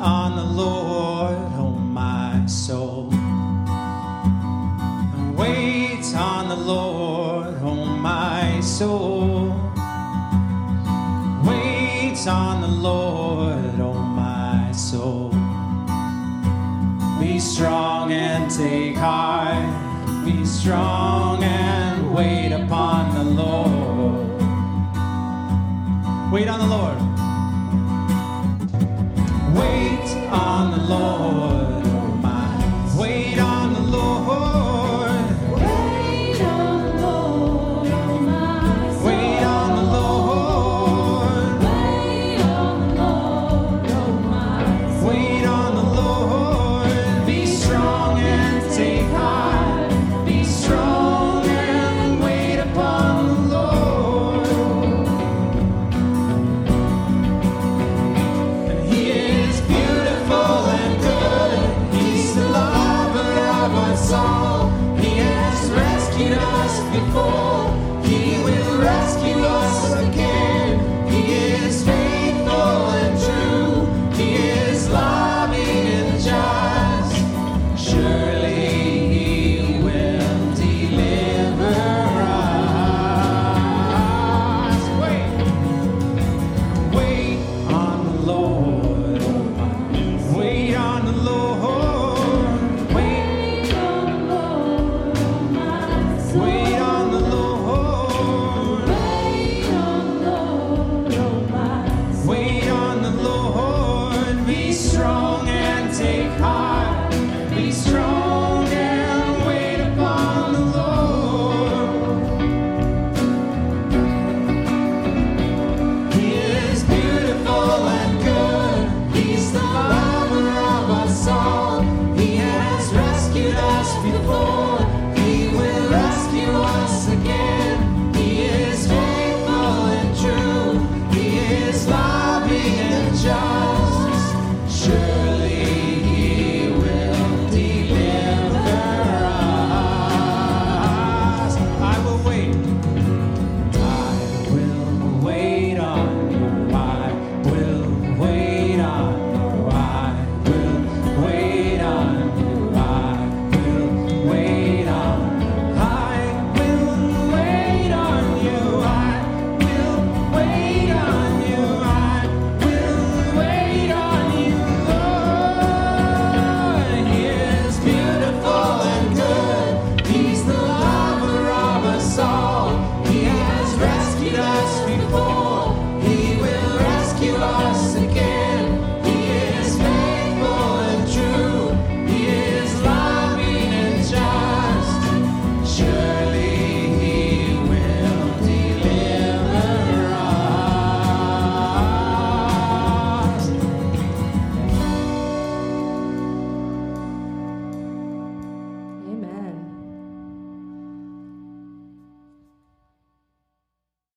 on the Lord, oh my soul. Wait on the Lord, oh my soul. Wait on the Lord, oh my soul. Be strong and take heart. Be strong and wait upon the Lord. Wait on the Lord. He has rescued us before. He will rescue us again.